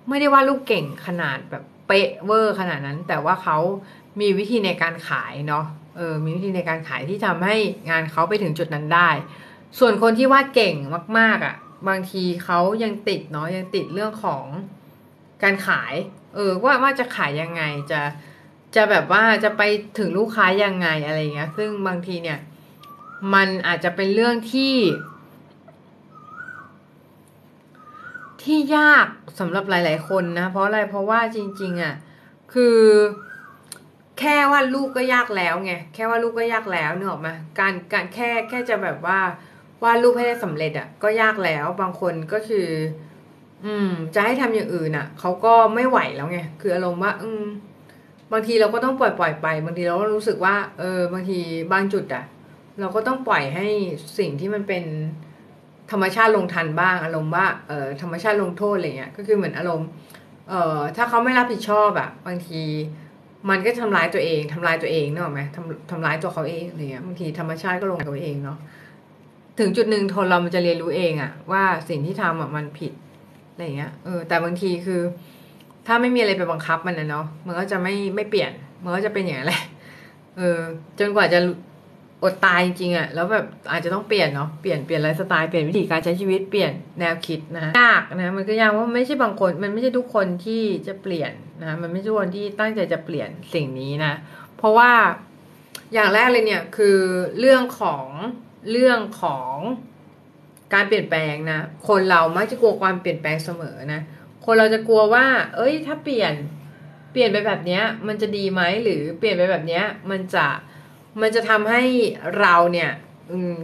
ไม่ได้วาดรูปเก่งขนาดแบบเป๊ะเวอร์ขนาดนั้น แต่ว่าเขามีวิธีในการขายเนาะเออมีวิธีในการขายที่ทำให้งานเขาไปถึงจุดนั้นได้ ส่วนคนที่วาดเก่งมากๆอะ่ะ บางทีเขายังติดเนาะยังติดเรื่องของการขาย เออว่าว่าจะขายยังไงจะจะแบบว่าจะไปถึงลูกค้ายังไงอะไรเงี้ย ซึ่งบางทีเนี่ย มันอาจจะเป็นเรื่องที่ ที่ยากสำหรับหลาย ๆ คนนะ เพราะอะไรเพราะว่าจริง ๆอะคือแค่ว่าลูกก็ยากแล้วไงแค่ว่าลูกก็ยากแล้วเนอะมาการการแค่แค่จะแบบว่า วาดรูปให้ได้สำเร็จอะ ก็ยากแล้วบางคนก็คือ อืม จะให้ทำอย่างอื่นอะเขาก็ไม่ไหวแล้วไงคืออารมณ์ว่า อืม บางทีเราก็ต้องปล่อยปล่อยไป บางทีเราก็รู้สึกว่า เออ บางทีบางจุดอะ เราก็ต้องปล่อยให้สิ่งที่มันเป็นธรรมชาติลงทันบ้าง อารมณ์ว่าเออธรรมชาติลงโทษอะไรเงี้ยก็คือเหมือนอารมณ์ เอ่อถ้าเขาไม่รับผิดชอบอะบางทีมันก็ทำร้ายตัวเองทำร้ายตัวเองเนอะไหมทำทำร้ายตัวเขาเองอะไรเงี้ยบางทีธรรมชาติก็ลงตัวเองเนาะ ถึงจุดหนึ่งทนเรามันจะเรียนรู้เองอะว่าสิ่งที่ทำอะมันผิดอะไรเงี้ยเออแต่บางทีคือ ถ้าไม่มีอะไรไปบังคับมันนะเนาะมันก็จะไม่ไม่เปลี่ยน มันก็จะเป็นอย่างนั้นแหละเออ จนกว่าจะอดตายจริงอะแล้วแบบอาจจะต้องเปลี่ยนเนาะเปลี่ยนเปลี่ยนไลฟ์สไตล์เปลี่ยนวิธีการใช้ชีวิตเปลี่ยนแนวคิดนะยากนะมันก็ยากว่าไม่ใช่บางคน มันไม่ใช่ทุกคนที่จะเปลี่ยนนะมันไม่ใช่คนที่ตั้งใจจะเปลี่ยนสิ่งนี้นะ เพราะว่าอย่างแรกเลยเนี่ยคือเรื่องของ เรื่องของการเปลี่ยนแปลงนะ คนเรามักจะกลัวความเปลี่ยนแปลงเสมอนะ คนเราจะกลัวว่า เอ้ย ถ้าเปลี่ยน เปลี่ยนไปแบบเนี้ย มันจะดีไหมหรือเปลี่ยนไปแบบเนี้ย มันจะ มันจะทำให้เราเนี่ย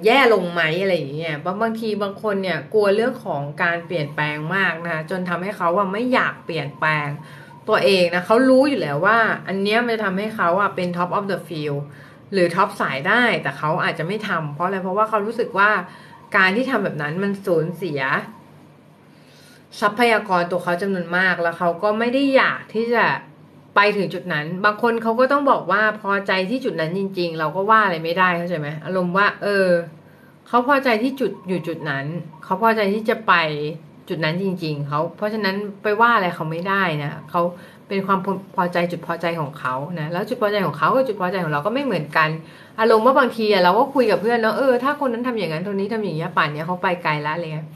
แย่ลงไหมอะไรอย่างเงี้ย บางบางทีบางคนเนี่ยกลัวเรื่องของการเปลี่ยนแปลงมากนะจนทำให้เขาว่าไม่อยากเปลี่ยนแปลงตัวเองนะเขารู้อยู่แล้วว่า อันเนี้ยมันจะทำให้เขาอะเป็น top of the field หรือท็อปสายได้แต่เขาอาจจะไม่ทำเพราะอะไรเพราะว่าเขารู้สึกว่าการที่ทำแบบนั้นมันสูญเสีย ทรัพยากรตัวเขาจำนวนมากแล้วเขาก็ไม่ได้อยากที่จะไปถึงจุดนั้น บางคนเขาก็ต้องบอกว่าพอใจที่จุดนั้นจริง ๆ เราก็ว่าอะไรไม่ได้เข้าใจไหมอารมณ์ว่า เออเขาพอใจที่จุดอยู่จุดนั้นเขาพอใจที่จะไปจุดนั้นจริง ๆเขาเพราะฉะนั้นไปว่าอะไรเขาไม่ได้นะเขา เป็นความพอใจจุดพอใจของเขานะแล้วจุดพอใจของเขากับจุดพอใจของเราก็ไม่เหมือนกัน อารมณ์ว่าบางทีเราก็คุยกับเพื่อนเนาะเออถ้าคนนั้นทำอย่างนั้นคนนี้ทำอย่างนี้ป่านเนี้ยเขาไปไกลแล้วอะไรเงี้ย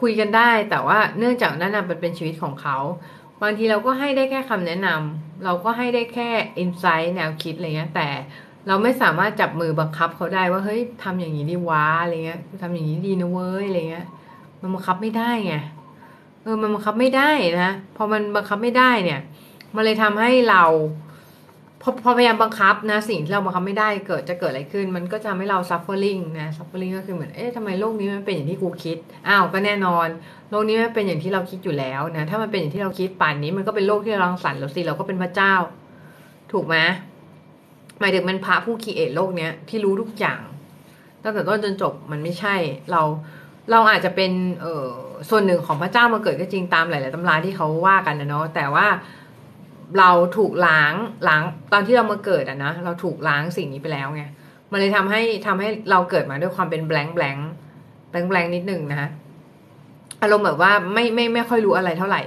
คุยกันได้แต่ว่าเนื่องจากนั้นมันเป็นชีวิตของเขาบางทีเราก็ให้ได้แค่คำแนะนำเราก็ให้ได้แค่อินไซต์แนวคิดอะไรเงี้ยแต่เราไม่สามารถจับมือบังคับเขาได้ว่าเฮ้ยทำอย่างนี้ดีวะอะไรเงี้ยทำอย่างนี้ดีนะเว้ยอะไรเงี้ยมันบังคับไม่ได้ไง เออมันบังคับไม่ได้นะพอมันบังคับไม่ได้เนี่ย มันเลยทำให้เราพอพอพยายามบังคับนะสิ่งที่เราบังคับไม่ได้เกิดจะเกิดอะไรขึ้น มันก็จะทำให้เรา suffering นะ suffering ก็คือเหมือนเอ๊ะทำไมโลกนี้มันเป็นอย่างที่กูคิดอ้าวก็แน่นอนโลกนี้มันเป็นอย่างที่เราคิดอยู่แล้วนะถ้ามันเป็นอย่างที่เราคิดป่านนี้มันก็เป็นโลกที่เรารังสรรค์แล้วสิเราก็เป็นพระเจ้า ถูกไหมหมายถึงมันพระผู้คิดเอทโลกเนี้ยที่รู้ทุกอย่างตั้งแต่ต้นจนจบมันไม่ใช่เรา เราอาจจะเป็นเออส่วนหนึ่งของพระเจ้ามาเกิดก็จริงตามหลาย ๆตำราที่เขาว่ากันนะเนาะแต่ว่าเราถูกล้างล้างตอนที่เรามาเกิดอะนะเราถูกล้างสิ่งนี้ไปแล้วไงมันเลยทำให้ทำให้เราเกิดมาด้วยความเป็น blank blank blank blank นิดหนึ่งนะอารมณ์แบบว่าไม่ไม่ไม่ค่อยรู้อะไรเท่าไหร่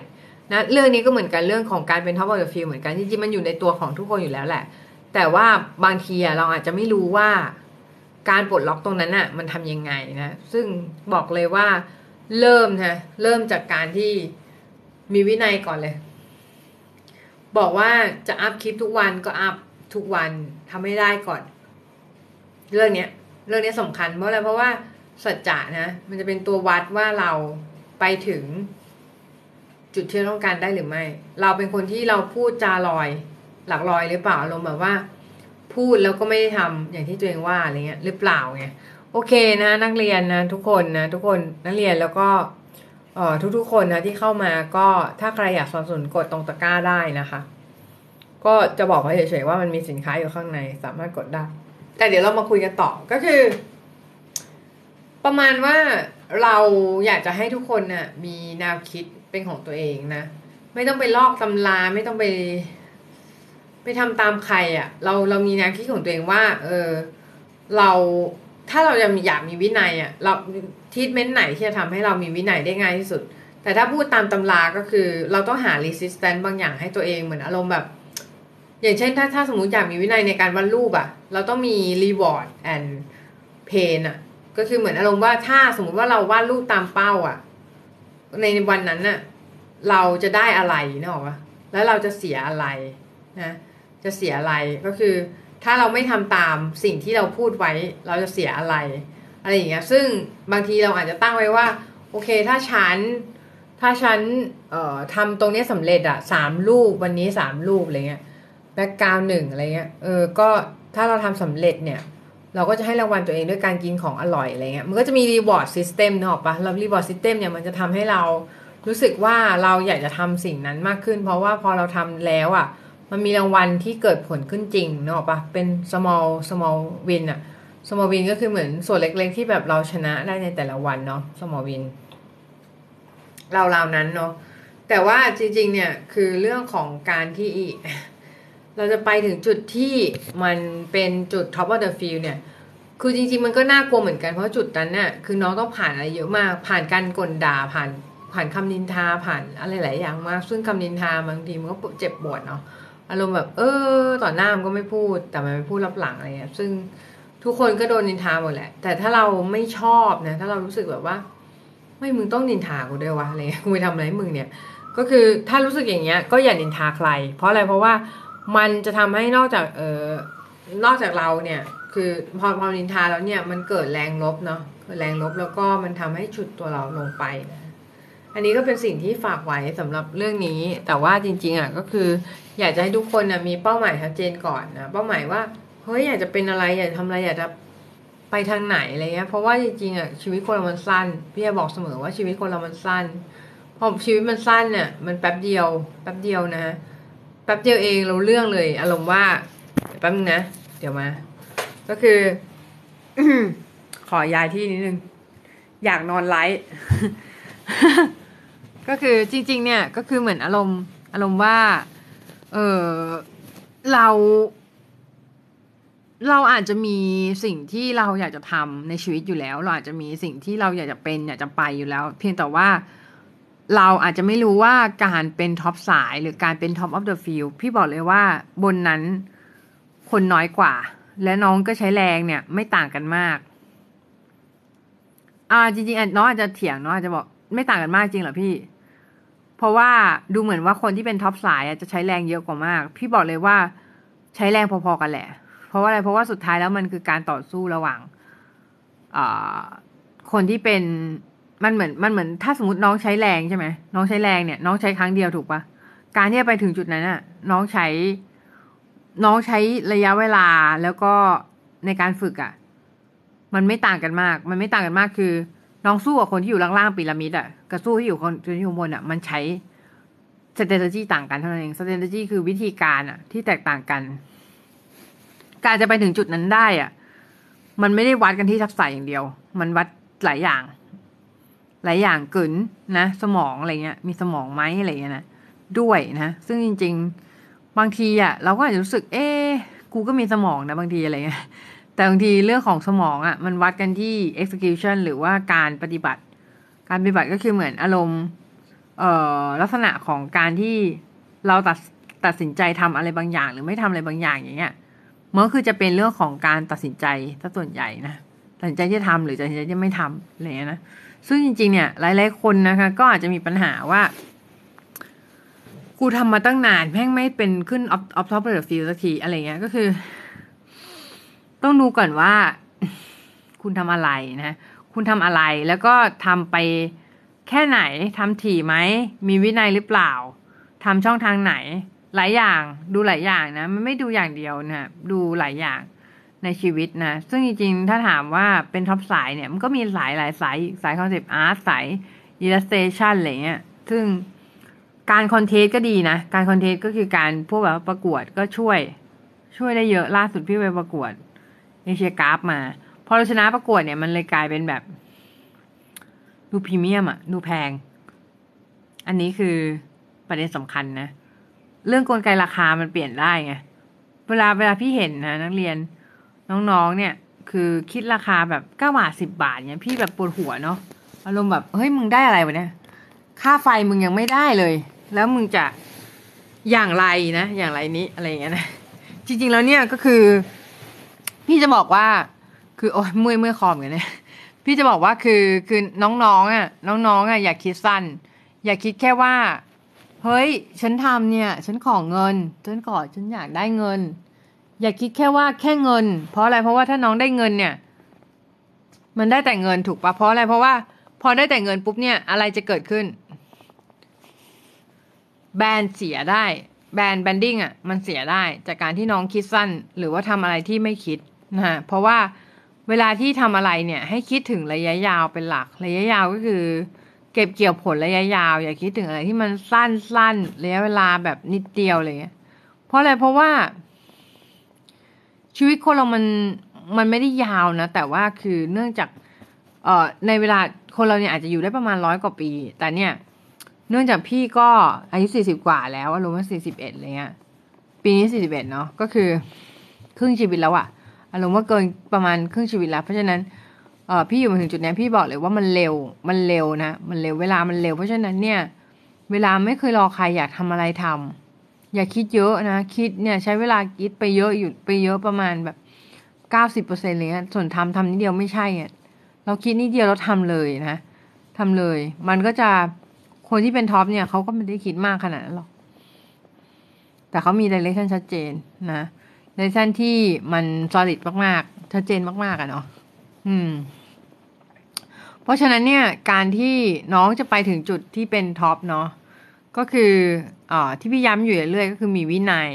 นะเรื่องนี้ก็เหมือนกันเรื่องของการเป็น Top of the Field เหมือนกันจริงๆมันอยู่ในตัวของทุกคนอยู่แล้วแหละ แต่ว่าบางทีเราอาจจะไม่รู้ว่า การปลดล็อกตรงนั้นน่ะมันทำยังไงนะ ซึ่งบอกเลยว่าเริ่มนะเริ่มจากการที่มีวินัยก่อนเลย บอกว่าจะอัพคลิปทุกวันก็อัพทุกวันทำให้ได้ก่อน เรื่องเนี้ย เรื่องนี้สำคัญเพราะอะไรเพราะว่าสัจจะนะมันจะเป็นตัววัดว่าเราไปถึง จุดที่ต้องการได้หรือไม่ เราเป็นคนที่เราพูดจาลอย หลักลอยหรือเปล่าอารมณ์แบบว่า พูดแล้วก็ไม่ได้ทำอย่างที่ตัวเองว่าอะไรเงี้ยหรือเปล่าไงโอเคนะนักเรียนนะทุกคนนะทุกคนนักเรียนแล้วก็เอ่อทุกๆคนนะที่เข้ามาก็ถ้าใครอยากสนับสนุนกดตรงตะกร้าได้นะคะ ก็จะบอกไว้เฉยๆว่ามันมีสินค้าอยู่ข้างในสามารถกดได้ แต่เดี๋ยวเรามาคุยกันต่อก็คือ ประมาณว่าเราอยากจะให้ทุกคนน่ะมีแนวคิดเป็นของตัวเองนะ ไม่ต้องไปลอกตำราไม่ต้องไป ไปทำตามใครอะ่ะ เราเรามีแนวคิดของตัวเองว่า เออ เราถ้าเราจะอยากมีวินัยอะ่ะ เราทีทเมนต์ไหนที่จะทำให้เรามีวินัยได้ง่ายที่สุด แต่ถ้าพูดตามตำราก็คือ เราต้องหา resistance บางอย่างให้ตัวเองเหมือนอารมณ์แบบ อย่างเช่น ถ้าถ้าสมมติอยากมีวินัยในการวาดรูปอะ่ะ เราต้องมี reward and pain อะ ก็คือเหมือนอารมณ์ว่าถ้าสมมติว่าเราวาดรูปตามเป้าอะ ในวันนั้นน่ะเราจะได้อะไรนึกออกปะแล้วเราจะเสียอะไรนะ จะเสียอะไรก็คือ ถ้าเราไม่ทำตามสิ่งที่เราพูดไว้เราจะเสียอะไร อะไรอย่างเงี้ยซึ่งบางทีเราอาจจะตั้งไว้ว่า โอเค ถ้าฉันถ้าฉันเอ่อทำตรงนี้สำเร็จอะสามรูปวันนี้สามรูปอะไรเงี้ย background หนึ่งอะไรเงี้ยเออก็ถ้าเราทำสำเร็จเนี่ยเราก็จะให้รางวัลตัวเองด้วยการกินของอร่อยอะไรเงี้ย มันก็จะมี reward system เนอะปะแล้ว reward system เนี่ยมันจะทำให้เรารู้สึกว่าเราอยากจะทำสิ่งนั้นมากขึ้น เพราะว่าพอเราทำแล้วอะ่ะ มันมีรางวัลที่เกิดผลขึ้นจริงเนอะปะเป็น small small win อะ small win ก็คือเหมือนส่วนเล็ก ๆ ที่แบบเราชนะได้ในแต่ละวันเนาะ small win เรารานั้นเนาะแต่ว่าจริง ๆ เนี่ยคือเรื่องของการที่เราจะไปถึงจุดที่มันเป็นจุด top of the field เนี่ย คือจริง ๆ มันก็น่ากลัวเหมือนกันเพราะจุดนั้นเนี่ยคือน้องต้องผ่านอะไรเยอะมาก ผ่านการกลด่าผ่านผ่านคำนินทาผ่านอะไรหลายอย่างมาก ซึ่งคำนินทาบางทีมันก็เจ็บปวดเนาะ อารมณ์แบบ เออ ต่อหน้ามันก็ไม่พูด แต่มันไม่พูดรับหลังอะไรเงี้ยซึ่งทุกคนก็โดนนินทาหมดแหละ แต่ถ้าเราไม่ชอบนะ ถ้าเรารู้สึกแบบว่า ไม่มึงต้องนินทากูด้วยวะอะไรเงี้ยกูไปทำอะไรให้มึงเนี่ย ก็คือถ้ารู้สึกอย่างเงี้ย ก็อย่านินทาใคร เพราะอะไรเพราะว่ามันจะทำให้นอกจากเออนอกจากเราเนี่ย คือพอพอนินทาแล้วเนี่ยมันเกิดแรงลบเนาะแรงลบแล้วก็มันทำให้ฉุดตัวเราลงไปนะ อันนี้ก็เป็นสิ่งที่ฝากไว้สำหรับเรื่องนี้ แต่ว่าจริง ๆอะก็คือ อยากจะให้ทุกคนนะมีเป้าหมายชัดเจนก่อนนะเป้าหมายว่าเฮ้ยอยากจะเป็นอะไรอยากทำอะไรอยากจะไปทางไหนอะไรเงี้ยเพราะว่าจริงๆอะชีวิตคนเรามันสั้นพี่จะบอกเสมอว่าชีวิตคนเรามันสั้นพอชีวิตมันสั้นเนี่ยมันแป๊บเดียวแป๊บเดียวนะแป๊บเดียวเองเราเรื่องเลย อารมณ์ว่าแป๊บนึงนะเดี๋ยวมา ก็คือขอย้ายที่นิดนึง อยากนอนไลฟ์ ก็คือจริง ๆ เนี่ยก็คือเหมือนอารมณ์อารมณ์ว่า เออเรา เราอาจจะมีสิ่งที่เราอยากจะทำในชีวิตอยู่แล้ว เราอาจจะมีสิ่งที่เราอยากจะเป็นอยากจะไปอยู่แล้ว เพียงแต่ว่าเราอาจจะไม่รู้ว่าการเป็นท็อปสายหรือการเป็น Top of the Field พี่บอกเลยว่าบนนั้นคนน้อยกว่า และน้องก็ใช้แรงเนี่ย ไม่ต่างกันมาก อ่าจริงๆน้องอาจจะเถียงน้องอาจจะบอกไม่ต่างกันมากจริงเหรอพี่ เพราะว่าดูเหมือนว่าคนที่เป็นท็อปสายจะใช้แรงเยอะกว่ามาก พี่บอกเลยว่าใช้แรงพอๆกันแหละ เพราะว่าอะไรเพราะว่าสุดท้ายแล้วมันคือการต่อสู้ระหว่างคนที่เป็นมันเหมือนมันเหมือนถ้าสมมติน้องใช้แรงใช่ไหมน้องใช้แรงเนี่ย น้องใช้ครั้งเดียวถูกปะการที่จะไปถึงจุดนั้นน่ะ น้องใช้ น้องใช้ระยะเวลาแล้วก็ในการฝึกอะ่ะ มันไม่ต่างกันมาก มันไม่ต่างกันมากคือ น้องสู้กับคนที่อยู่ล่างๆพีระมิดอะ่ะกับสู้ที่อยู่คนที่อยู่บนอะ่ะ มันใช้ strategy ต่างกันเท่านั้นเอง strategy คือวิธีการอะ่ะ ที่แตกต่างกัน การจะไปถึงจุดนั้นได้อะ่ะ มันไม่ได้วัดกันที่ทักษะอย่างเดียว มันวัดหลายอย่าง หลายอย่างเกินนะ สมองอะไรเงี้ย มีสมองไหมอะไรเงี้ยนะด้วยนะ ซึ่งจริง ๆ บางทีอะ เราก็อาจจะรู้สึก เอ๊กูก็มีสมองนะบางทีอะไรเงี้ย แต่บางทีเรื่องของสมองอะมันวัดกันที่ execution หรือว่าการปฏิบัติ การปฏิบัติก็คือเหมือนอารมณ์เอ่อลักษณะของการที่เราตัดตัดสินใจทำอะไรบางอย่าง หรือไม่ทำอะไรบางอย่างอย่างเงี้ยมันก็คือจะเป็นเรื่องของการตัดสินใจถ้าส่วนใหญ่นะตัดสินใจที่จะทำหรือตัดสินใจที่ไม่ทำอะไรเงี้ยนะซึ่งจริงๆเนี่ยหลายๆคนนะคะ ก็อาจจะมีปัญหาว่า กูทำมาตั้งนานแม่งไม่เป็นขึ้น of top the field สักทีอะไรเงี้ยก็คือ ต้องดูก่อนว่า คุณทำอะไรนะ คุณทำอะไรแล้วก็ทำไปแค่ไหนทำถี่ไหม มีวินัยหรือเปล่าทำช่องทางไหน หลายอย่างดูหลายอย่างนะ มันไม่ดูอย่างเดียวนะดูหลายอย่างในชีวิตนะ ซึ่งจริงๆ ถ้าถามว่าเป็นท็อปสายเนี่ย มันก็มีหลายหลายสายสาย concept art สาย illustration อะไรเงี้ย ซึ่งการ contest ก็ดีนะ การ contest ก็คือการพวกแบบประกวดก็ช่วย ช่วยได้เยอะล่าสุดพี่ไปประกวด Asiagraph มา พอเราชนะประกวดเนี่ยมันเลยกลายเป็นแบบ ดูพรีเมียมอะดูแพง อันนี้คือประเด็นสำคัญนะ เรื่องกลไกราคามันเปลี่ยนได้ไงเวลาเวลาพี่เห็นนะนักเรียนน้องๆเนี่ย คือคิดราคาแบบเก้าบาทสิบบาทเนี่ยพี่แบบปวดหัวเนาะอารมณ์แบบเฮ้ยมึงได้อะไรวะเนี่ยค่าไฟมึงยังไม่ได้เลย แล้วมึงจะอย่างไรนะ อย่างไรนี้อะไรอย่างเงี้ยนะจริง ๆ แล้วเนี่ยก็คือ พี่จะบอกว่า คือโอ้ยเมื่อยเมื่อยคอมกันเนี่ยพี่จะบอกว่าคือคือน้องๆอะน้องๆอะอย่าคิดสั้น อย่าคิดแค่ว่า เฮ้ย ฉันทำเนี่ย ฉันขอเงินฉันขอฉันอยากได้เงิน อย่าคิดแค่ว่าแค่เงิน เพราะอะไรเพราะว่าถ้าน้องได้เงินเนี่ย มันได้แต่เงินถูกปะเพราะอะไรเพราะว่า พอได้แต่เงินปุ๊บเนี่ยอะไรจะเกิดขึ้น แบรนด์เสียได้แบรนด์แบนดิ้งอะมันเสียได้จากการที่น้องคิดสั้น หรือว่าทำอะไรที่ไม่คิด นะฮะเพราะว่าเวลาที่ทำอะไรเนี่ย ให้คิดถึงระยะยาวเป็นหลัก ระยะยาวก็คือ เก็บเกี่ยวผลระยะยาว อย่าคิดถึงอะไรที่มันสั้นสั้นระยะเวลาแบบนิดเดียวเงี้ยเพราะอะไรเพราะว่า ชีวิตคนเรามันมันไม่ได้ยาวนะ แต่ว่าคือเนื่องจาก เอ่อในเวลาคนเราเนี่ยอาจจะอยู่ได้ประมาณร้อยกว่าปี แต่เนี่ย เนื่องจากพี่ก็อายุสี่สิบกว่าแล้วอารมณ์ว่าสี่สิบเอ็ดอะไรเงี้ยปีนี้สี่สิบเอ็ดเนาะก็คือ ครึ่งชีวิตแล้วอะ อารมณ์ว่าเกินประมาณครึ่งชีวิตแล้ว เพราะฉะนั้นเออพี่อยู่มาถึงจุดนี้พี่บอกเลยว่ามันเร็วมันเร็วนะ มันเร็วเวลามันเร็ว เพราะฉะนั้นเนี่ย เวลาไม่เคยรอใครอยากทำอะไรทำอย่าคิดเยอะนะคิดเนี่ยใช้เวลาคิดไปเยอะอยู่ไปเยอะประมาณแบบเก้าสิบเปอร์เซ็นต์เลยนะส่วนทำทำนิดเดียวไม่ใช่อะเราคิดนิดเดียวเราทำเลยนะทำเลย มันก็จะคนที่เป็น top เนี่ยเขาก็ไม่ได้คิดมากขนาดนั้นหรอกแต่เขามี direction ชัดเจนนะ direction ที่มัน solid มากๆชัดเจนมาก ๆอะเนาะอืม เพราะฉะนั้นเนี่ย การที่น้องจะไปถึงจุดที่เป็น top เนาะก็คืออ่อที่พี่ย้ำอยู่เรื่อยๆก็คือมีวินัย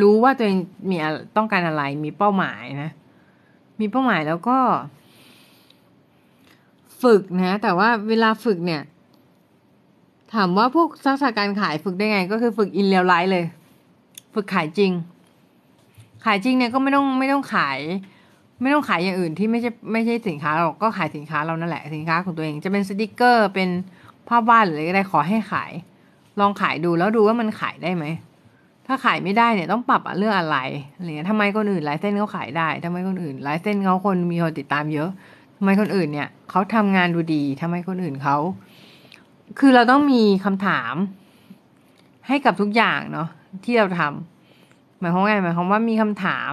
รู้ว่าตัวเองมีต้องการอะไร มีเป้าหมายนะ มีเป้าหมายแล้วก็ ฝึกนะ แต่ว่าเวลาฝึกเนี่ย ถามว่าพวกทักษะการขายฝึกได้ไง ก็คือฝึก in real life เลย ฝึกขายจริง ขายจริงเนี่ยก็ไม่ต้องไม่ต้องขาย ไม่ต้องขายอย่างอื่นที่ไม่ใช่ไม่ใช่สินค้าเราก็ขายสินค้าเรานั่นแหละสินค้าของตัวเอง จะเป็นสติกเกอร์เป็นภาพวาดหรืออะไรก็ได้ขอให้ขาย ลองขายดูแล้วดูว่ามันขายได้ไหมถ้าขายไม่ได้เนี่ยต้องปรับเรื่องอะไรอะไรเงี้ยทำไมคนอื่นไลฟ์เส้นเขาขายได้ทำไมคนอื่นไลฟ์เส้นเขาคนมีคนติดตามเยอะทำไมคนอื่นเนี่ยเขาทำงานดูดีทำไมคนอื่นเขาคือเราต้องมีคำถามให้กับทุกอย่างเนาะที่เราทำห มายความไงหมายความว่ามีคำถาม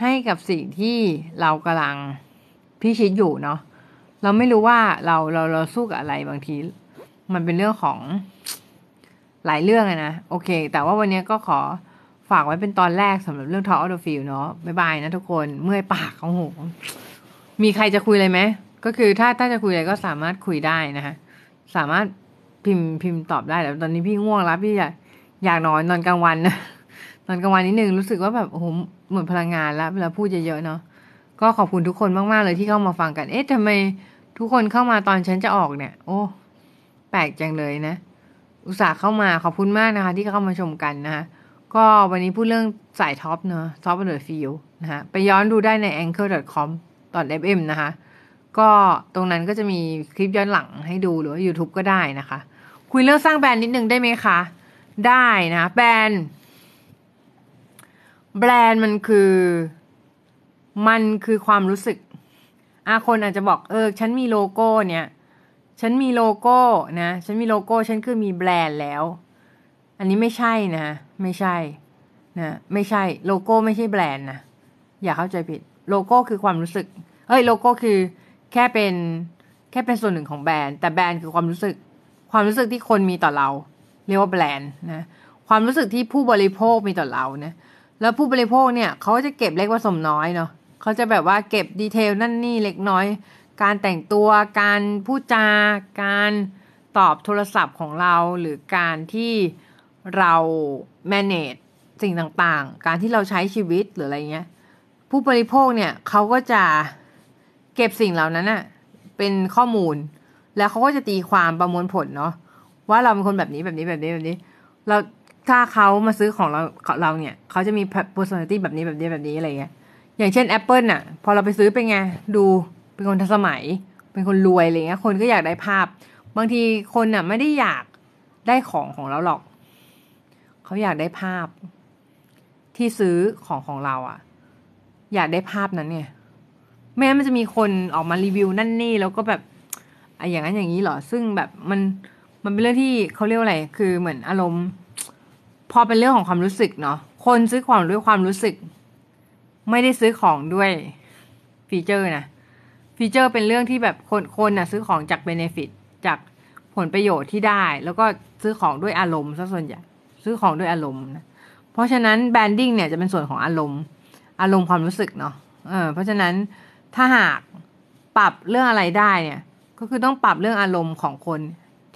ให้กับสิ่งที่เรากำลังพิชิตอยู่เนาะเราไม่รู้ว่าเราเราเราสู้กับอะไรบางที มันเป็นเรื่องของหลายเรื่องอะนะ โอเค แต่ว่าวันนี้ก็ขอฝากไว้เป็นตอนแรกสำหรับเรื่อง Talk Out the Field เนาะบ๊ายบายนะทุกคนเมื่อยปากโอ้โหมีใครจะคุยเลยไหม ก็คือถ้าถ้าจะคุยอะไรก็สามารถคุยได้นะคะสามารถพิมพ์พิมพ์ตอบได้แต่ตอนนี้พี่ง่วงแล้วพี่อยากอยากนอนนอนกลางวันนะ นอนกลางวันนิดนึงรู้สึกว่าแบบโอ้โหหมดพลังงานแล้วเวลาพูดเยอะๆเนาะก็ขอบคุณทุกคนมากๆเลยที่เข้ามาฟังกัน เอ๊ะทำไมทุกคนเข้ามาตอนฉันจะออกเนี่ย โอ้แปลกจังเลยนะ อุตส่าห์เข้ามาขอบคุณมากนะคะ ที่เข้ามาชมกันนะคะก็วันนี้พูดเรื่องสาย top เนอะ top the field นะฮะไปย้อนดูได้ใน anchor.com dot fm นะคะ ก็ตรงนั้นก็จะมีคลิปย้อนหลังให้ดูหรือว่า YouTube ก็ได้นะคะ คุยเรื่องสร้างแบรนด์นิดนึงได้ไหมคะ ได้นะแบรนด์ แบรนด์มันคือ มันคือความรู้สึกอาคนอาจจะบอกเออ ฉันมีโลโก้เนี่ย ฉันมีโลโก้นะ ฉันมีโลโก้ ฉันคือมีแบรนด์แล้ว อันนี้ไม่ใช่นะ ไม่ใช่นะไม่ใช่โลโก้ไม่ใช่แบรนด์นะอย่าเข้าใจผิด โลโก้คือความรู้สึก เอ้ยโลโก้คือแค่เป็นแค่เป็นส่วนหนึ่งของแบรนด์ แต่แบรนด์คือความรู้สึก ความรู้สึกที่คนมีต่อเรา เรียกว่าแบรนด์นะความรู้สึกที่ผู้บริโภคมีต่อเรานะ แล้วผู้บริโภคเนี่ยเขาจะเก็บเล็กผสมน้อยเนาะเขาจะแบบว่าเก็บดีเทลนั่นนี่เล็กน้อย การแต่งตัวการพูดจาการตอบโทรศัพท์ของเราหรือการที่เรา manage สิ่งต่างๆ การที่เราใช้ชีวิตหรืออะไรเงี้ย ผู้บริโภคเนี่ยเขาก็จะเก็บสิ่งเหล่านั้นอะเป็นข้อมูล แล้วเขาก็จะตีความประมวลผลเนาะว่าเราเป็นคนแบบนี้แบบนี้แบบนี้แบบนี้ เรา ถ้าเขามาซื้อของเราเราเนี่ย เขาจะมี personality แบบนี้แบบนี้แบบนี้อะไรเงี้ย อย่างเช่น Apple น่ะ พอเราไปซื้อเป็นไง ดูเป็นคนทันสมัย เป็นคนรวยอะไรเงี้ย คนก็อยากได้ภาพ บางทีคนน่ะไม่ได้อยากได้ของของเราหรอก เขาอยากได้ภาพ ที่ซื้อของของเราอะ่ะ อยากได้ภาพนั้นเนี่ยไม่งั้นมันจะมีคนออกมารีวิวนั่นนี่แล้วก็แบบไออย่างนั้นอย่างนี้เหรอ ซึ่งแบบมันมันเป็นเรื่องที่เขาเรียกว่าอะไร คือเหมือนอารมณ์ พอเป็นเรื่องของความรู้สึกเนาะคนซื้อของด้วยความรู้สึก ไม่ได้ซื้อของด้วย feature นะ feature เป็นเรื่องที่แบบคนคนนะซื้อของจาก benefit จากผลประโยชน์ที่ได้ แล้วก็ซื้อของด้วยอารมณ์ซะส่วนใหญ่ซื้อของด้วยอารมณ์นะเพราะฉะนั้น branding เนี่ยจะเป็นส่วนของอารมณ์ อารมณ์ความรู้สึกเนาะเออเพราะฉะนั้นถ้าหากปรับเรื่องอะไรได้เนี่ย ก็คือต้องปรับเรื่องอารมณ์ของคน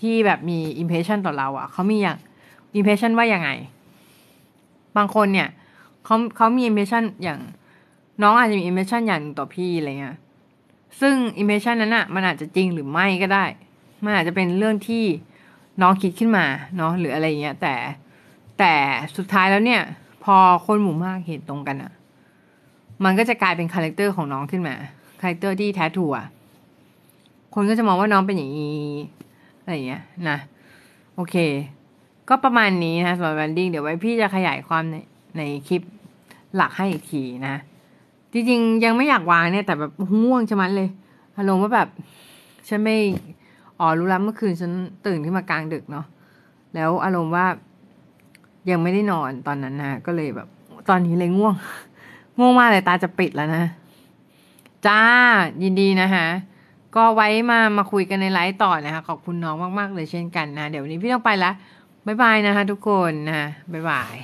ที่แบบมี impression ต่อเราอะ่ะเขามีอย่าง impression ว่ายังไง บางคนเนี่ยเขาเขามี impression อย่างน้องอาจจะมี impression อย่างต่อพี่อะไรเงี้ยซึ่ง impression นั้นอะ่ะมันอาจจะจริงหรือไม่ก็ได้ มันอาจจะเป็นเรื่องที่น้องคิดขึ้นมาเนาะหรืออะไรเงี้ย แต่แต่สุดท้ายแล้วเนี่ย พอคนหมู่มากเห็นตรงกันอะ่ะมันก็จะกลายเป็น character ของน้องขึ้นมา character ที่แท้ถูกอะคนก็จะมองว่าน้องเป็นอย่างนี้อะไรเงี้ยนะ โอเค ก็ประมาณนี้นะสำหรับ branding เดี๋ยวไว้พี่จะขยายความในในคลิปหลักให้อีกทีนะ จริงๆ ยังไม่อยากวางเนี่ยแต่แบบง่วงชะมัดเลยอารมณ์ว่าแบบ ฉันไม่อ๋อรู้แล้วเมื่อคืนฉันตื่นขึ้นมากลางดึกเนาะแล้วอารมณ์ว่ายังไม่ได้นอนตอนนั้นนะก็เลยแบบ ตอนนี้เลยง่วง ง่วงมากเลยตาจะปิดแล้วนะ จ้ายินดีนะคะก็ไว้มามาคุยกันในไลฟ์ต่อนะคะขอบคุณน้องมากๆเลยเช่นกันนะ เดี๋ยววันนี้พี่ต้องไปละ บ๊ายบายนะคะทุกคนนะบ๊ายบาย